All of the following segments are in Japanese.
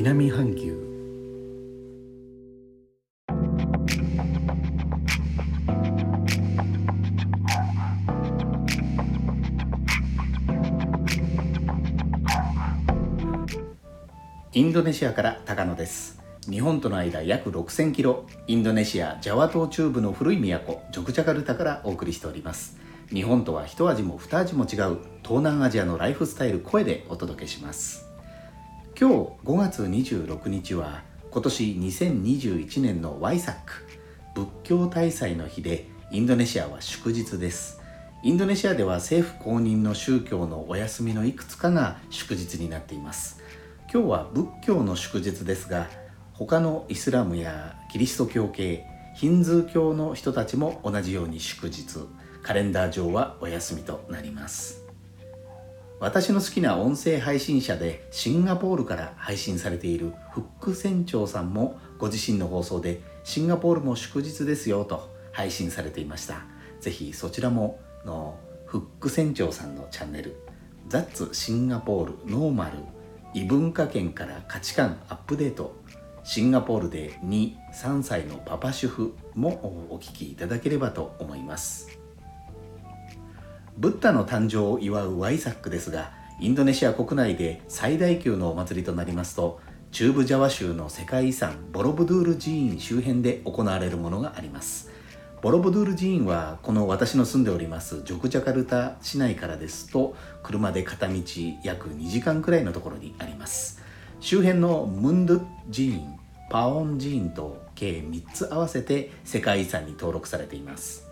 南半球。インドネシアから高野です。日本との間約6000キロ。インドネシアジャワ島中部の古い都ジョクジャカルタからお送りしております。日本とは一味も二味も違う東南アジアのライフスタイル声でお届けします。今日5月26日は今年2021年のワイサック仏教大祭の日でインドネシアは祝日です。インドネシアでは政府公認の宗教のお休みのいくつかが祝日になっています。今日は仏教の祝日ですが他のイスラムやキリスト教系ヒンズー教の人たちも同じように祝日カレンダー上はお休みとなります。私の好きな音声配信者でシンガポールから配信されているフック船長さんもご自身の放送でシンガポールも祝日ですよと配信されていました。ぜひそちらものフック船長さんのチャンネルザッツシンガポールノーマル異文化圏から価値観アップデート。シンガポールで23歳のパパ主婦もお聞きいただければと思います。ブッダの誕生を祝うワイサックですがインドネシア国内で最大級のお祭りとなりますと中部ジャワ州の世界遺産ボロブドゥール寺院周辺で行われるものがあります。ボロブドゥール寺院はこの私の住んでおりますジョクジャカルタ市内からですと車で片道約2時間くらいのところにあります。周辺のムンドゥ寺院パオン寺院と計3つ合わせて世界遺産に登録されています。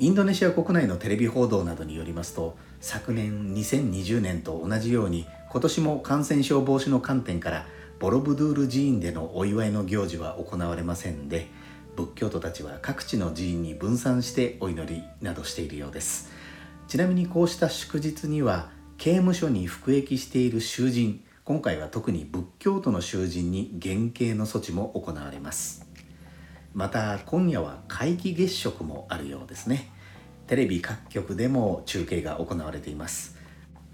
インドネシア国内のテレビ報道などによりますと昨年2020年と同じように今年も感染症防止の観点からボロブドゥール寺院でのお祝いの行事は行われませんで仏教徒たちは各地の寺院に分散してお祈りなどしているようです。ちなみにこうした祝日には刑務所に服役している囚人今回は特に仏教徒の囚人に減刑の措置も行われます。また今夜は皆既月食もあるようですね。テレビ各局でも中継が行われています。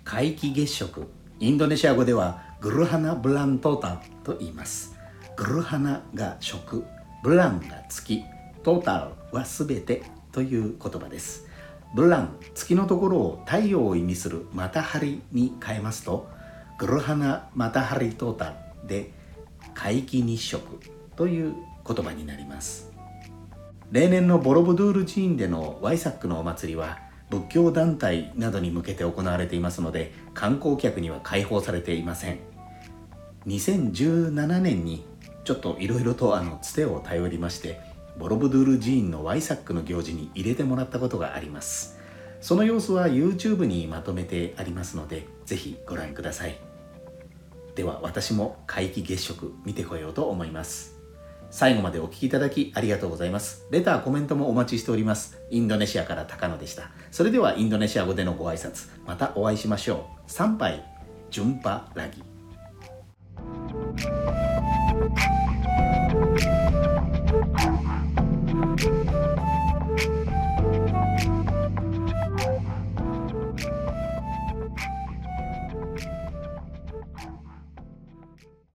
皆既月食。インドネシア語ではグルハナ・ブラントータと言います。グルハナが食ブランが月。トータルは全てという言葉です。ブラン月のところを太陽を意味するマタハリに変えますとグルハナ・マタハリトータルで皆既日食。という言葉になります。例年のボロブドゥール寺院でのワイサックのお祭りは仏教団体などに向けて行われていますので観光客には開放されていません。2017年にちょっといろいろとあのつてを頼りましてボロブドゥール寺院のワイサックの行事に入れてもらったことがあります。その様子は YouTube にまとめてありますのでぜひご覧ください。では私も皆既月食見てこようと思います。最後までお聴きいただきありがとうございます。レター、コメントもお待ちしております。インドネシアから高野でした。それではインドネシア語でのご挨拶、またお会いしましょう。参拝、順波ラギ。